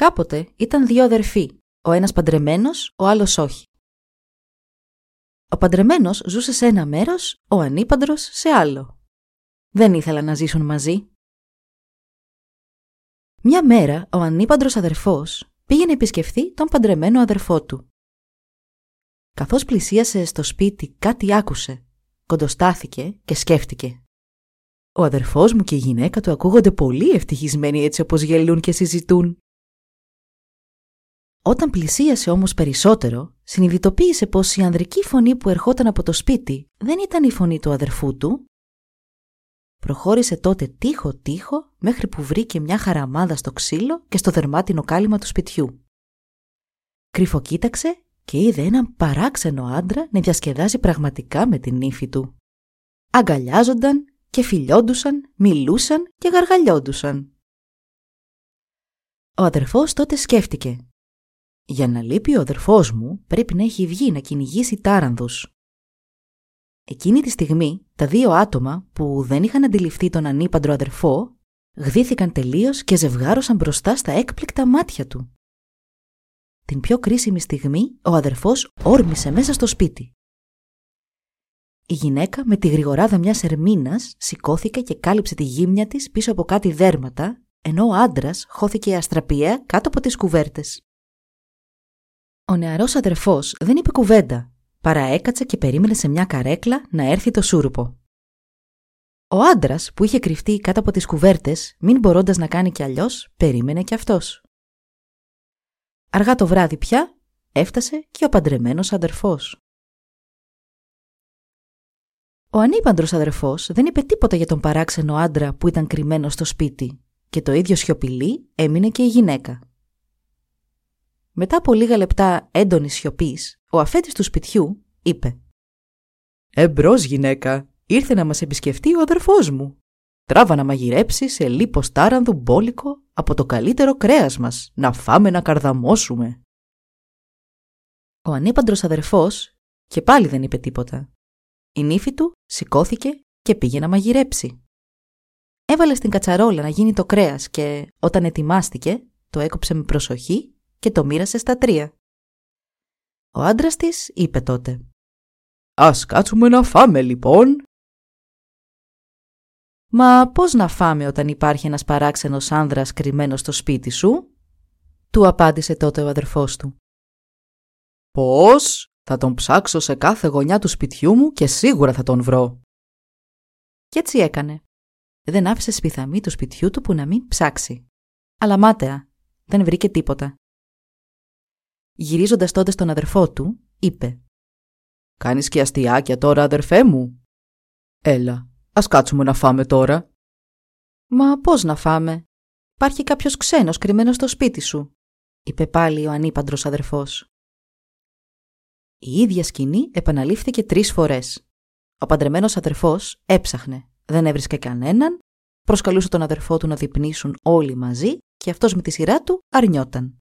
Κάποτε ήταν δύο αδερφοί, ο ένας παντρεμένος, ο άλλος όχι. Ο παντρεμένος ζούσε σε ένα μέρος, ο ανήπαντρος σε άλλο. Δεν ήθελαν να ζήσουν μαζί. Μια μέρα ο ανήπαντρος αδερφός πήγε να επισκεφθεί τον παντρεμένο αδερφό του. Καθώς πλησίασε στο σπίτι κάτι άκουσε, κοντοστάθηκε και σκέφτηκε. Ο αδερφός μου και η γυναίκα του ακούγονται πολύ ευτυχισμένοι έτσι όπως γελούν και συζητούν. Όταν πλησίασε όμως περισσότερο, συνειδητοποίησε πως η ανδρική φωνή που ερχόταν από το σπίτι δεν ήταν η φωνή του αδερφού του. Προχώρησε τότε τείχο-τείχο μέχρι που βρήκε μια χαραμάδα στο ξύλο και στο δερμάτινο κάλυμα του σπιτιού. Κρυφοκοίταξε και είδε έναν παράξενο άντρα να διασκεδάζει πραγματικά με την ύφη του. Αγκαλιάζονταν και φιλιόντουσαν, μιλούσαν και γαργαλιόντουσαν. Ο αδερφός τότε σκέφτηκε «Για να λείπει ο αδερφός μου πρέπει να έχει βγει να κυνηγήσει τάρανδους». Εκείνη τη στιγμή τα δύο άτομα που δεν είχαν αντιληφθεί τον ανήπαντρο αδερφό γδύθηκαν τελείως και ζευγάρωσαν μπροστά στα έκπληκτα μάτια του. Την πιο κρίσιμη στιγμή ο αδερφός όρμησε μέσα στο σπίτι. Η γυναίκα με τη γρηγοράδα μιας ερμήνας σηκώθηκε και κάλυψε τη γύμνια της πίσω από κάτι δέρματα, ενώ ο άντρας χώθηκε αστραπιαία κάτω από τις κουβέρτες. Ο νεαρός αδερφός δεν είπε κουβέντα, παρά έκατσε και περίμενε σε μια καρέκλα να έρθει το σούρουπο. Ο άντρας που είχε κρυφτεί κάτω από τις κουβέρτες, μην μπορώντας να κάνει κι αλλιώς, περίμενε κι αυτός. Αργά το βράδυ πια έφτασε και ο παντρεμένος αδερφός. Ο ανήπαντρος αδερφός δεν είπε τίποτα για τον παράξενο άντρα που ήταν κρυμμένο στο σπίτι και το ίδιο σιωπηλή έμεινε και η γυναίκα. Μετά από λίγα λεπτά έντονης σιωπής, ο αφέτης του σπιτιού είπε «Εμπρός γυναίκα, ήρθε να μας επισκεφτεί ο αδερφός μου. Τράβα να μαγειρέψει σε λίπος τάρανδου μπόλικο από το καλύτερο κρέας μας, να φάμε να καρδαμώσουμε». Ο ανήπαντρος αδερφός και πάλι δεν είπε τίποτα η νύφη του σηκώθηκε και πήγε να μαγειρέψει. Έβαλε στην κατσαρόλα να γίνει το κρέας και όταν ετοιμάστηκε το έκοψε με προσοχή και το μοίρασε στα τρία. Ο άντρας της είπε τότε «Ας κάτσουμε να φάμε λοιπόν». «Μα πώς να φάμε όταν υπάρχει ένας παράξενος άνδρας κρυμμένος στο σπίτι σου» του απάντησε τότε ο αδερφός του. «Πώς» Θα τον ψάξω σε κάθε γωνιά του σπιτιού μου και σίγουρα θα τον βρω. Κι έτσι έκανε. Δεν άφησε σπιθαμή του σπιτιού του που να μην ψάξει. Αλλά μάταια, δεν βρήκε τίποτα. Γυρίζοντας τότε στον αδερφό του, είπε «Κάνεις και αστιάκια τώρα, αδερφέ μου» «Έλα, ας κάτσουμε να φάμε τώρα» «Μα πώς να φάμε» «Υπάρχει κάποιος ξένος κρυμμένος στο σπίτι σου» είπε πάλι ο ανήπαντρος αδερφός. Η ίδια σκηνή επαναλήφθηκε τρεις φορές. Ο παντρεμένος αδερφός έψαχνε, δεν έβρισκε κανέναν, προσκαλούσε τον αδερφό του να διπνήσουν όλοι μαζί και αυτός με τη σειρά του αρνιόταν.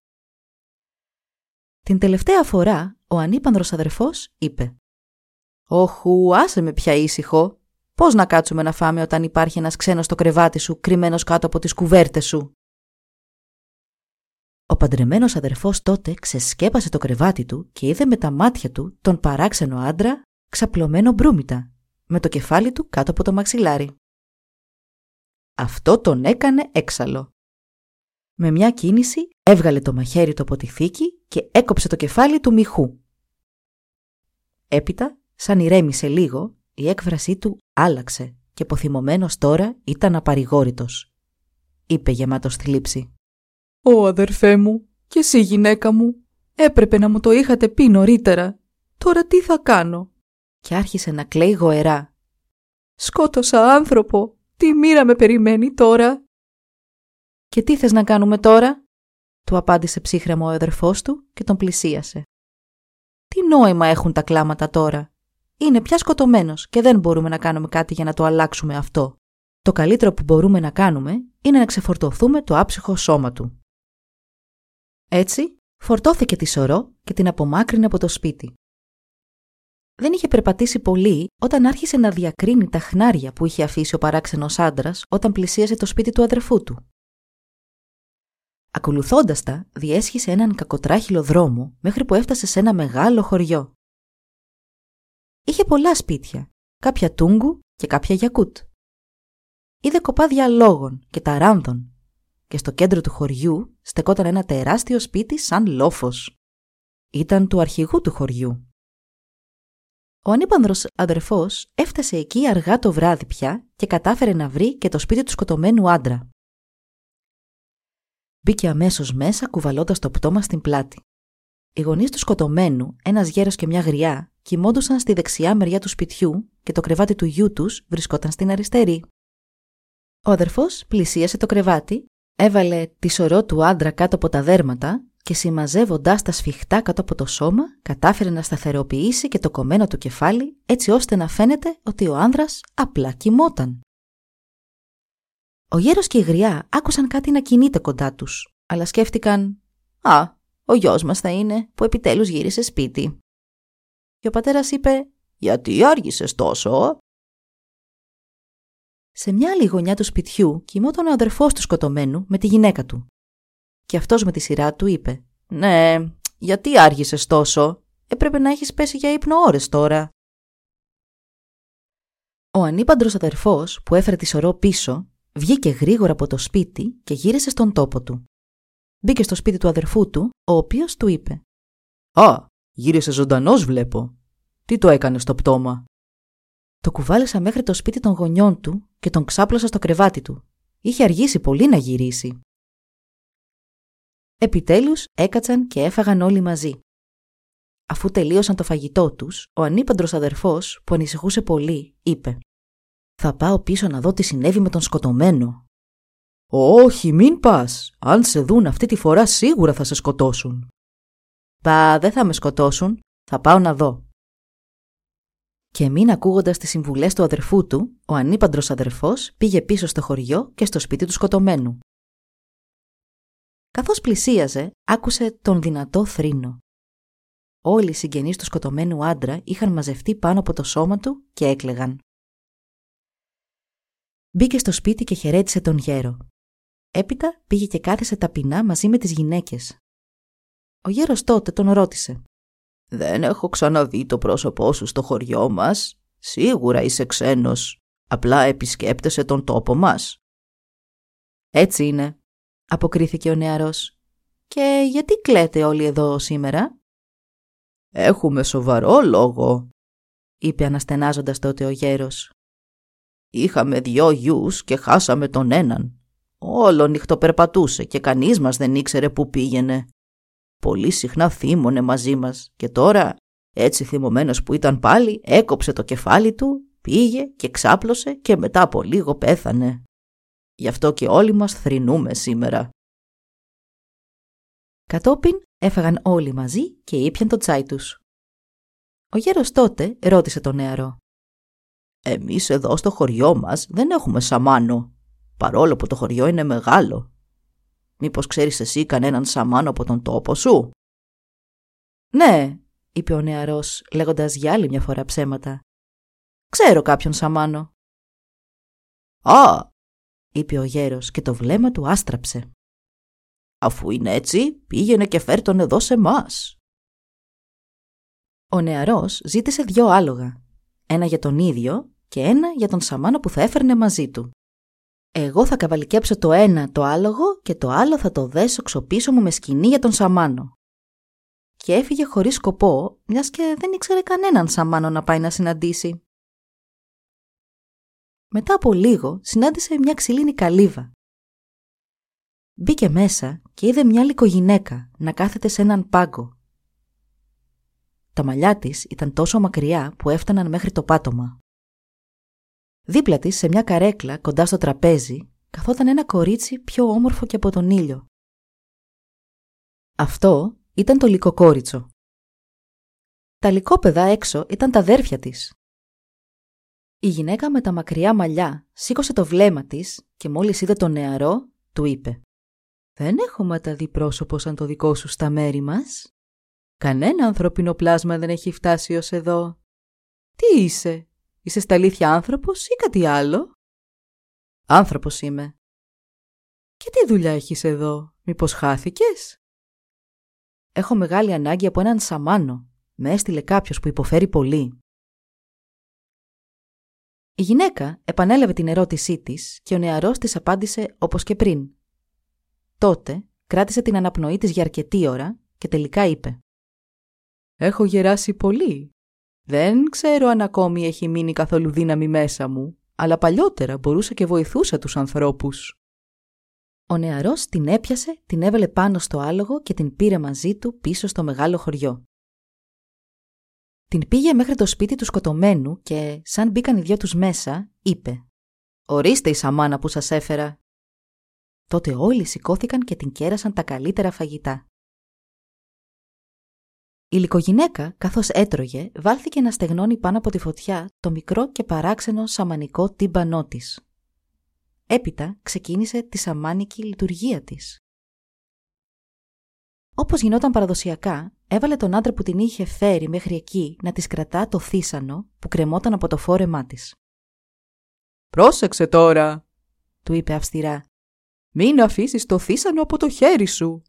Την τελευταία φορά ο ανήπανδρος αδερφός είπε «Όχου, άσε με πια ήσυχο. Πώς να κάτσουμε να φάμε όταν υπάρχει ένας ξένος στο κρεβάτι σου, κρυμμένος κάτω από τις κουβέρτες σου» Ο παντρεμένος αδερφός τότε ξεσκέπασε το κρεβάτι του και είδε με τα μάτια του τον παράξενο άντρα ξαπλωμένο μπρούμητα, με το κεφάλι του κάτω από το μαξιλάρι. Αυτό τον έκανε έξαλλο. Με μια κίνηση έβγαλε το μαχαίρι του από τη θήκη και έκοψε το κεφάλι του μυχού. Έπειτα, σαν ηρέμησε λίγο, η έκφρασή του άλλαξε και ποθυμωμένος τώρα ήταν απαρηγόρητος. Είπε γεμάτος θλίψη. «Ω αδερφέ μου, και εσύ γυναίκα μου, έπρεπε να μου το είχατε πει νωρίτερα. Τώρα τι θα κάνω» και άρχισε να κλαίει γοερά. «Σκότωσα άνθρωπο, τι μοίρα με περιμένει τώρα» Και τι θες να κάνουμε τώρα» του απάντησε ψύχρεμα ο αδερφός του και τον πλησίασε. «Τι νόημα έχουν τα κλάματα τώρα; Είναι πια σκοτωμένος και δεν μπορούμε να κάνουμε κάτι για να το αλλάξουμε αυτό. Το καλύτερο που μπορούμε να κάνουμε είναι να ξεφορτωθούμε το άψυχο σώμα του». Έτσι, φορτώθηκε τη σωρό και την απομάκρυνε από το σπίτι. Δεν είχε περπατήσει πολύ όταν άρχισε να διακρίνει τα χνάρια που είχε αφήσει ο παράξενος άντρας όταν πλησίασε το σπίτι του αδερφού του. Ακολουθώντας τα, διέσχισε έναν κακοτράχυλο δρόμο μέχρι που έφτασε σε ένα μεγάλο χωριό. Είχε πολλά σπίτια, κάποια τούγκου και κάποια γιακούτ. Είδε κοπάδια λόγων και ταράνδων και στο κέντρο του χωριού στεκόταν ένα τεράστιο σπίτι σαν λόφος. Ήταν του αρχηγού του χωριού. Ο ανήπανδρος αδερφός έφτασε εκεί αργά το βράδυ πια και κατάφερε να βρει και το σπίτι του σκοτωμένου άντρα. Μπήκε αμέσως μέσα κουβαλώντας το πτώμα στην πλάτη. Οι γονείς του σκοτωμένου, ένας γέρος και μια γριά, κοιμόντουσαν στη δεξιά μεριά του σπιτιού και το κρεβάτι του γιού τους βρισκόταν στην αριστερή. Ο αδερφός πλησίασε το κρεβάτι, έβαλε τη σωρό του άντρα κάτω από τα δέρματα και συμμαζεύοντάς τα σφιχτά κάτω από το σώμα, κατάφερε να σταθεροποιήσει και το κομμένο του κεφάλι, έτσι ώστε να φαίνεται ότι ο άνδρας απλά κοιμόταν. Ο γέρος και η γριά άκουσαν κάτι να κινείται κοντά τους, αλλά σκέφτηκαν «Α, ο γιος μας θα είναι που επιτέλους γύρισε σπίτι». Και ο πατέρας είπε «Γιατί άργησες τόσο» Σε μια άλλη γωνιά του σπιτιού κοιμόταν ο αδερφός του σκοτωμένου με τη γυναίκα του. Και αυτός με τη σειρά του είπε «Ναι, γιατί άργησες τόσο, έπρεπε να έχεις πέσει για ύπνο ώρες τώρα». Ο ανήπαντρος αδερφός που έφερε τη σωρό πίσω βγήκε γρήγορα από το σπίτι και γύρισε στον τόπο του. Μπήκε στο σπίτι του αδερφού του, ο οποίος του είπε «Α, γύρισε ζωντανός βλέπω. Τι το έκανες στο πτώμα» Το κουβάλισα μέχρι το σπίτι των γονιών του και τον ξάπλωσα στο κρεβάτι του. Είχε αργήσει πολύ να γυρίσει. Επιτέλους έκατσαν και έφαγαν όλοι μαζί. Αφού τελείωσαν το φαγητό τους, ο ανήπαντρος αδερφός, που ανησυχούσε πολύ, είπε «Θα πάω πίσω να δω τι συνέβη με τον σκοτωμένο». «Όχι, μην πας. Αν σε δουν αυτή τη φορά σίγουρα θα σε σκοτώσουν». «Πα, δεν θα με σκοτώσουν. Θα πάω να δω». Και μην ακούγοντας τις συμβουλές του αδερφού του, ο ανήπαντρος αδερφός πήγε πίσω στο χωριό και στο σπίτι του σκοτωμένου. Καθώς πλησίαζε, άκουσε τον δυνατό θρήνο. Όλοι οι συγγενείς του σκοτωμένου άντρα είχαν μαζευτεί πάνω από το σώμα του και έκλεγαν. Μπήκε στο σπίτι και χαιρέτησε τον γέρο. Έπειτα πήγε και κάθισε ταπεινά μαζί με τις γυναίκες. Ο γέρος τότε τον ρώτησε. «Δεν έχω ξαναδεί το πρόσωπό σου στο χωριό μας. Σίγουρα είσαι ξένος. Απλά επισκέπτεσαι τον τόπο μας». «Έτσι είναι», αποκρίθηκε ο νεαρός. «Και γιατί κλαίτε όλοι εδώ σήμερα» «Έχουμε σοβαρό λόγο», είπε αναστενάζοντας τότε ο γέρος. «Είχαμε δυο γιους και χάσαμε τον έναν. Όλο νυχτοπερπατούσε και κανείς μας δεν ήξερε που πήγαινε. Πολύ συχνά θύμωνε μαζί μας και τώρα, έτσι θυμωμένος που ήταν πάλι, έκοψε το κεφάλι του, πήγε και ξάπλωσε και μετά από λίγο πέθανε. Γι' αυτό και όλοι μας θρυνούμε σήμερα. Κατόπιν έφαγαν όλοι μαζί και ήπιαν το τσάι τους. Ο γέρος τότε ρώτησε τον νεαρό. «Εμείς εδώ στο χωριό μας δεν έχουμε σαμάνο, παρόλο που το χωριό είναι μεγάλο. Μήπως ξέρεις εσύ κανέναν σαμάνο από τον τόπο σου» «Ναι», είπε ο νεαρός λέγοντας για άλλη μια φορά ψέματα. «Ξέρω κάποιον σαμάνο». «Α», είπε ο γέρος και το βλέμμα του άστραψε. Αφού είναι έτσι, πήγαινε και φέρ τον εδώ σε εμά. Ο νεαρός ζήτησε δυο άλογα. Ένα για τον ίδιο και ένα για τον σαμάνο που θα έφερνε μαζί του. Εγώ θα καβαλικέψω το ένα το άλογο και το άλλο θα το δέσω ξοπίσω μου με σκηνή για τον σαμάνο. Και έφυγε χωρίς σκοπό, μιας και δεν ήξερε κανέναν σαμάνο να πάει να συναντήσει. Μετά από λίγο συνάντησε μια ξυλίνη καλύβα Μπήκε μέσα και είδε μια λικογυναίκα να κάθεται σε έναν πάγκο. Τα μαλλιά της ήταν τόσο μακριά που έφταναν μέχρι το πάτωμα. Δίπλα της, σε μια καρέκλα κοντά στο τραπέζι, καθόταν ένα κορίτσι πιο όμορφο και από τον ήλιο. Αυτό ήταν το λικοκόριτσο. Τα λικόπαιδα έξω ήταν τα αδέρφια της. Η γυναίκα με τα μακριά μαλλιά σήκωσε το βλέμμα της και μόλις είδε τον νεαρό, του είπε «Δεν έχουμε τα δει πρόσωπο σαν το δικό σου στα μέρη μας. Κανένα ανθρωπινό πλάσμα δεν έχει φτάσει ως εδώ. Τι είσαι, είσαι στα αλήθεια άνθρωπος ή κάτι άλλο» «Άνθρωπος είμαι». «Και τι δουλειά έχεις εδώ, μήπως χάθηκες» «Έχω μεγάλη ανάγκη από έναν σαμάνο. Με έστειλε κάποιος που υποφέρει πολύ». Η γυναίκα επανέλαβε την ερώτησή της και ο νεαρός της απάντησε όπως και πριν. Τότε κράτησε την αναπνοή της για αρκετή ώρα και τελικά είπε «Έχω γεράσει πολύ. Δεν ξέρω αν ακόμη έχει μείνει καθόλου δύναμη μέσα μου, αλλά παλιότερα μπορούσα και βοηθούσα τους ανθρώπους». Ο νεαρός την έπιασε, την έβαλε πάνω στο άλογο και την πήρε μαζί του πίσω στο μεγάλο χωριό. Την πήγε μέχρι το σπίτι του σκοτωμένου και, σαν μπήκαν οι δυο τους μέσα, είπε «Ορίστε η σαμάνα που σας έφερα». Τότε όλοι σηκώθηκαν και την κέρασαν τα καλύτερα φαγητά. Η λικογυναίκα, καθώς έτρωγε, βάλθηκε να στεγνώνει πάνω από τη φωτιά το μικρό και παράξενο σαμανικό τύμπανό της. Έπειτα ξεκίνησε τη σαμάνικη λειτουργία της. Όπως γινόταν παραδοσιακά, έβαλε τον άντρα που την είχε φέρει μέχρι εκεί να της κρατά το θύσανο που κρεμόταν από το φόρεμά της. «Πρόσεξε τώρα», του είπε αυστηρά. «Μην αφήσεις το θύσανο από το χέρι σου».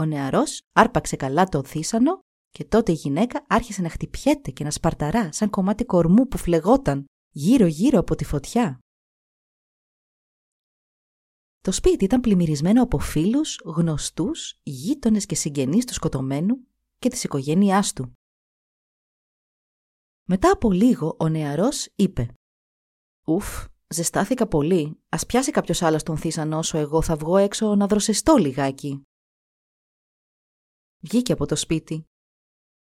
Ο νεαρός άρπαξε καλά το θύσανο και τότε η γυναίκα άρχισε να χτυπιέται και να σπαρταρά σαν κομμάτι κορμού που φλεγόταν γύρω-γύρω από τη φωτιά. Το σπίτι ήταν πλημμυρισμένο από φίλους, γνωστούς, γείτονες και συγγενείς του σκοτωμένου και της οικογένειάς του. Μετά από λίγο ο νεαρός είπε «Ουφ, ζεστάθηκα πολύ. Ας πιάσει κάποιος άλλος τον θύσανο όσο εγώ θα βγω έξω να δροσιστώ λιγάκι». Βγήκε από το σπίτι.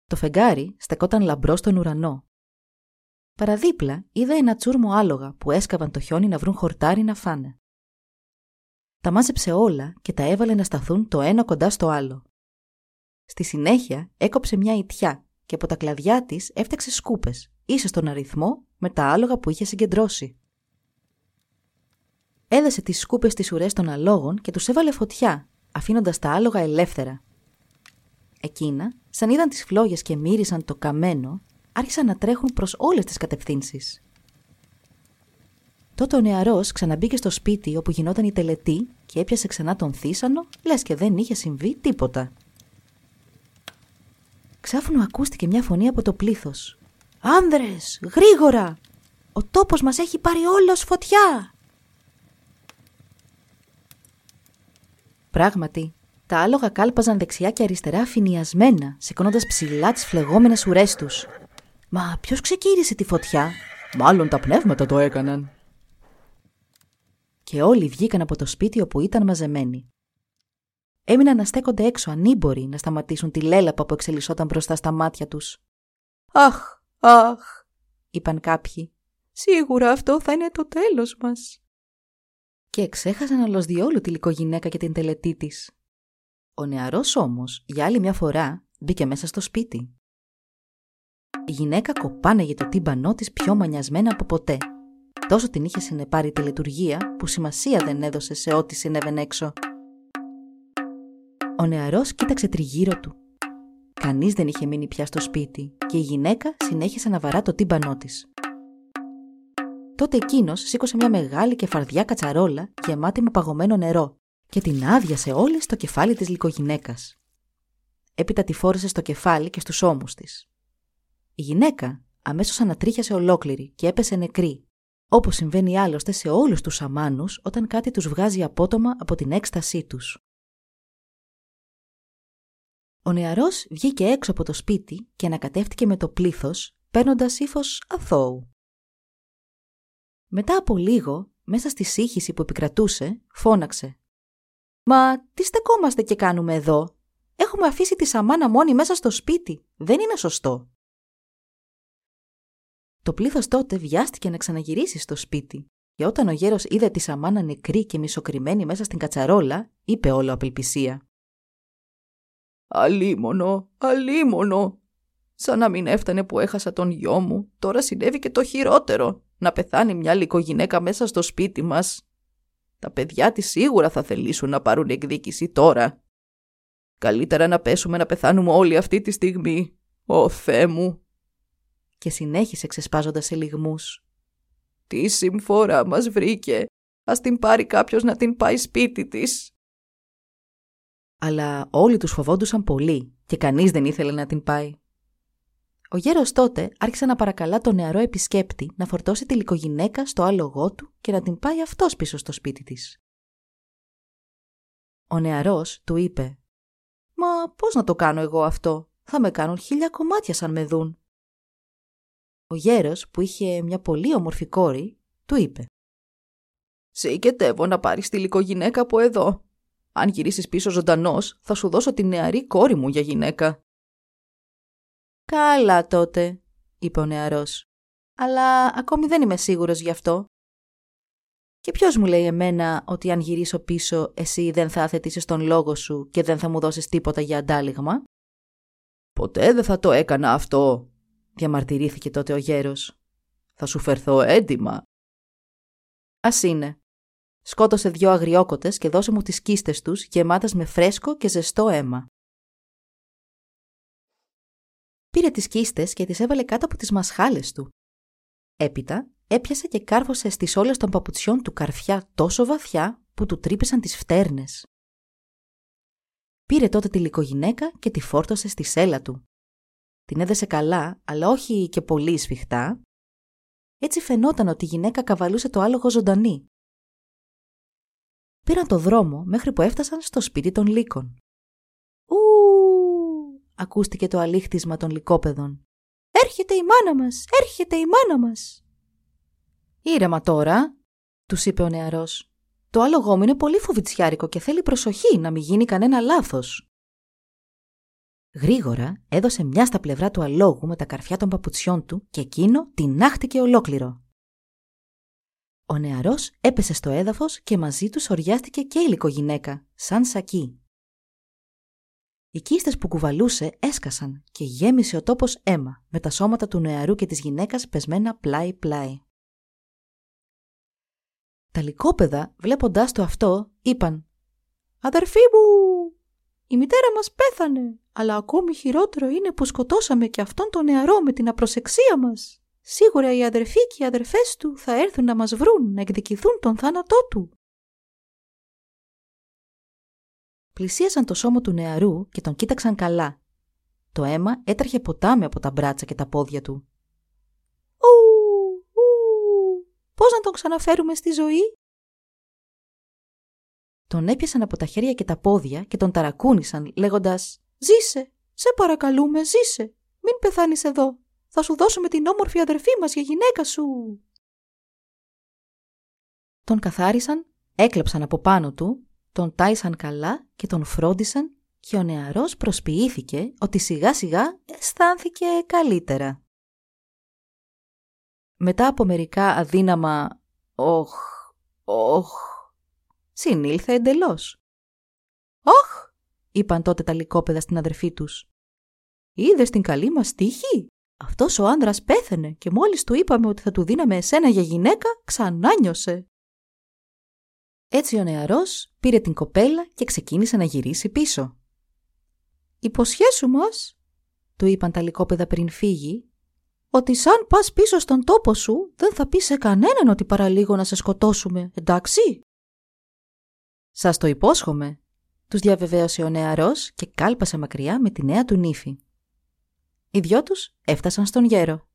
Το φεγγάρι στεκόταν λαμπρό στον ουρανό. Παραδίπλα είδα ένα τσούρμο άλογα που έσκαβαν το χιόνι να βρουν χορτάρι να φάνε. Τα μάζεψε όλα και τα έβαλε να σταθούν το ένα κοντά στο άλλο. Στη συνέχεια έκοψε μια ιτιά και από τα κλαδιά της έφτιαξε σκούπες, ίσως στον αριθμό με τα άλογα που είχε συγκεντρώσει. Έδεσε τις σκούπες στις ουρές των αλόγων και τους έβαλε φωτιά, αφήνοντας τα άλογα ελεύθερα. Εκείνα, σαν είδαν τις φλόγες και μύρισαν το καμένο, άρχισαν να τρέχουν προς όλες τις κατευθύνσεις. Τότε ο νεαρός ξαναμπήκε στο σπίτι όπου γινόταν η τελετή και έπιασε ξανά τον θύσανο, λες και δεν είχε συμβεί τίποτα. Ξάφνου ακούστηκε μια φωνή από το πλήθος. «Άνδρες, γρήγορα! Ο τόπος μας έχει πάρει όλος φωτιά!» Πράγματι, τα άλογα κάλπαζαν δεξιά και αριστερά αφηνιασμένα, σηκώνοντας ψηλά τις φλεγόμενες ουρές τους. Μα ποιος ξεκίνησε τη φωτιά, Μάλλον τα πνεύματα το έκαναν, και όλοι βγήκαν από το σπίτι όπου ήταν μαζεμένοι. Έμειναν να στέκονται έξω ανήμποροι να σταματήσουν τη λέλαπα που εξελισσόταν μπροστά στα μάτια τους. «Αχ, αχ», είπαν κάποιοι, «σίγουρα αυτό θα είναι το τέλος μας». Και ξέχασαν όλος διόλου τη λικογυναίκα και την τελετή της. Ο νεαρός όμως, για άλλη μια φορά, μπήκε μέσα στο σπίτι. Η γυναίκα κοπάναγε το τύμπανό της πιο μανιασμένα από ποτέ Τόσο την είχε συνεπάρει τη λειτουργία που σημασία δεν έδωσε σε ό,τι συνέβαινε έξω. Ο νεαρός κοίταξε τριγύρω του. Κανείς δεν είχε μείνει πια στο σπίτι και η γυναίκα συνέχισε να βαρά το τύμπανό της. Τότε εκείνος σήκωσε μια μεγάλη και φαρδιά κατσαρόλα γεμάτη με παγωμένο νερό και την άδειασε όλη στο κεφάλι της λικογυναίκας. Έπειτα τη φόρεσε στο κεφάλι και στους ώμους της. Η γυναίκα αμέσως ανατρίχιασε ολόκληρη και έπεσε νεκρή όπως συμβαίνει άλλωστε σε όλους τους σαμάνους όταν κάτι τους βγάζει απότομα από την έκστασή τους. Ο νεαρός βγήκε έξω από το σπίτι και ανακατεύτηκε με το πλήθος, παίρνοντας ύφος αθώου. Μετά από λίγο, μέσα στη σύγχυση που επικρατούσε, φώναξε. «Μα τι στεκόμαστε και κάνουμε εδώ; Έχουμε αφήσει τη σαμάνα μόνη μέσα στο σπίτι. Δεν είναι σωστό». Το πλήθος τότε βιάστηκε να ξαναγυρίσει στο σπίτι Και όταν ο γέρος είδε τη σαμάνα νεκρή και μισοκριμένη μέσα στην κατσαρόλα, είπε όλο απελπισία. «Αλίμονο, αλίμονο! Σαν να μην έφτανε που έχασα τον γιο μου, τώρα συνέβη και το χειρότερο, να πεθάνει μια λικογυναίκα μέσα στο σπίτι μας. Τα παιδιά της σίγουρα θα θελήσουν να πάρουν εκδίκηση τώρα. Καλύτερα να πέσουμε να πεθάνουμε όλοι αυτή τη στιγμή. Ω Θεέ μου! Και συνέχισε ξεσπάζοντας σε λιγμούς. Τι συμφορά μας βρήκε. Ας την πάρει κάποιος να την πάει σπίτι της. Αλλά όλοι τους φοβόντουσαν πολύ και κανείς δεν ήθελε να την πάει. Ο γέρος τότε άρχισε να παρακαλά τον νεαρό επισκέπτη να φορτώσει τη λικογυναίκα στο άλογό του και να την πάει αυτός πίσω στο σπίτι της. Ο νεαρός του είπε «Μα πώς να το κάνω εγώ αυτό, θα με κάνουν χίλια κομμάτια σαν με δουν». Ο γέρος που είχε μια πολύ όμορφη κόρη του είπε «Σηκετεύω να πάρεις τη λικογυναίκα από εδώ. Αν γυρίσεις πίσω ζωντανός θα σου δώσω τη νεαρή κόρη μου για γυναίκα». «Καλά τότε», είπε ο νεαρός. «Αλλά ακόμη δεν είμαι σίγουρος γι' αυτό». «Και ποιος μου λέει εμένα ότι αν γυρίσω πίσω εσύ δεν θα αθετήσεις τον λόγο σου και δεν θα μου δώσεις τίποτα για αντάλληγμα» «Ποτέ δεν θα το έκανα αυτό», διαμαρτυρήθηκε τότε ο γέρος. «Θα σου φερθώ έντιμα». «Ας είναι. Σκότωσε δυο αγριόκοτες και δώσε μου τις κίστες τους γεμάτες με φρέσκο και ζεστό αίμα. Πήρε τις κίστες και τις έβαλε κάτω από τις μασχάλες του. Έπειτα έπιασε και κάρφωσε στις όλες των παπουτσιών του καρφιά τόσο βαθιά που του τρύπησαν τις φτέρνες. Πήρε τότε τη λικογυναίκα και τη φόρτωσε στη σέλα του. Την έδεσε καλά, αλλά όχι και πολύ σφιχτά. Έτσι φαινόταν ότι η γυναίκα καβαλούσε το άλογο ζωντανή. Πήραν το δρόμο μέχρι που έφτασαν στο σπίτι των λύκων. «Ου!» Ακούστηκε το αλήχτισμα των λυκόπεδων. «Έρχεται η μάνα μας! Έρχεται η μάνα μας!» «Ήρεμα τώρα», τους είπε ο νεαρός. «Το άλογό μου είναι πολύ φοβητσιάρικο και θέλει προσοχή να μην γίνει κανένα λάθος». Γρήγορα έδωσε μια στα πλευρά του αλόγου με τα καρφιά των παπουτσιών του και εκείνο την άχτηκε ολόκληρο. Ο νεαρός έπεσε στο έδαφος και μαζί του οριάστηκε και η λικογυναίκα, σαν σακί. Οι κίστες που κουβαλούσε έσκασαν και γέμισε ο τόπος αίμα με τα σώματα του νεαρού και της γυναίκας πεσμένα πλάι-πλάι. Τα λικόπεδα, βλέποντάς το αυτό, είπαν «Αδερφή μου, η μητέρα μας πέθανε, αλλά ακόμη χειρότερο είναι που σκοτώσαμε και αυτόν τον νεαρό με την απροσεξία μας. Σίγουρα οι αδερφοί και οι αδερφές του θα έρθουν να μας βρουν, να εκδικηθούν τον θάνατό του». Πλησίασαν το σώμα του νεαρού και τον κοίταξαν καλά. Το αίμα έτρεχε ποτάμι από τα μπράτσα και τα πόδια του. «Ου, ου, πώς να τον ξαναφέρουμε στη ζωή» Τον έπιασαν από τα χέρια και τα πόδια και τον ταρακούνησαν λέγοντας «Ζήσε, σε παρακαλούμε, ζήσε, μην πεθάνεις εδώ, θα σου δώσουμε την όμορφη αδερφή μας για γυναίκα σου». Τον καθάρισαν, έκλεψαν από πάνω του, τον τάισαν καλά και τον φρόντισαν και ο νεαρός προσποιήθηκε ότι σιγά σιγά αισθάνθηκε καλύτερα. Μετά από μερικά αδύναμα «Οχ, οχ», συνήλθε εντελώς. «Όχ», είπαν τότε τα λικόπεδα στην αδερφή τους. «Είδες την καλή μας τύχη» Αυτός ο άντρας πέθανε και μόλις του είπαμε ότι θα του δίναμε εσένα για γυναίκα, ξανά νιώσε. Έτσι ο νεαρός πήρε την κοπέλα και ξεκίνησε να γυρίσει πίσω. «Υποσχέσου μας», του είπαν τα λικόπεδα πριν φύγει, «ότι σαν πας πίσω στον τόπο σου δεν θα πεις σε κανέναν ότι παραλίγο να σε σκοτώσουμε, εντάξει» «Σας το υπόσχομαι», τους διαβεβαίωσε ο νεαρός και κάλπασε μακριά με τη νέα του νύφη. Οι δυο τους έφτασαν στον γέρο.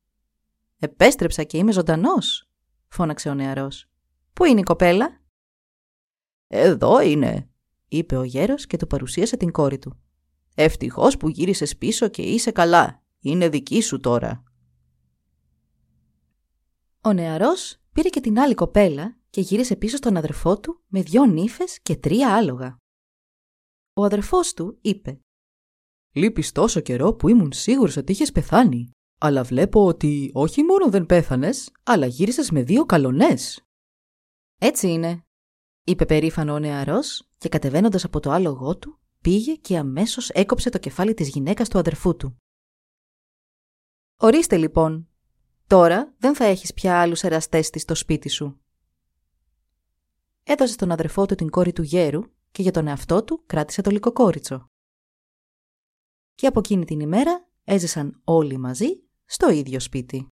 «Επέστρεψα και είμαι ζωντανός», φώναξε ο νεαρός. «Πού είναι η κοπέλα» «Εδώ είναι», είπε ο γέρος και του παρουσίασε την κόρη του. «Ευτυχώς που γύρισες πίσω και είσαι καλά. Είναι δική σου τώρα». Ο νεαρός πήρε και την άλλη κοπέλα και γύρισε πίσω στον αδερφό του με δυο νύφες και τρία άλογα. Ο αδερφός του είπε Λείπεις τόσο καιρό που ήμουν σίγουρος ότι είχες πεθάνει. Αλλά βλέπω ότι όχι μόνο δεν πέθανες, αλλά γύρισες με δύο καλονές. Έτσι είναι, είπε περήφανο ο νεαρός και κατεβαίνοντας από το άλογό του, πήγε και αμέσως έκοψε το κεφάλι της γυναίκας του αδερφού του. Ορίστε λοιπόν, τώρα δεν θα έχεις πια άλλους εραστές της στο σπίτι σου. Έδωσε στον αδερφό του την κόρη του γέρου και για τον εαυτό του κράτησε το λικοκόριτσο. Και από εκείνη την ημέρα έζησαν όλοι μαζί στο ίδιο σπίτι.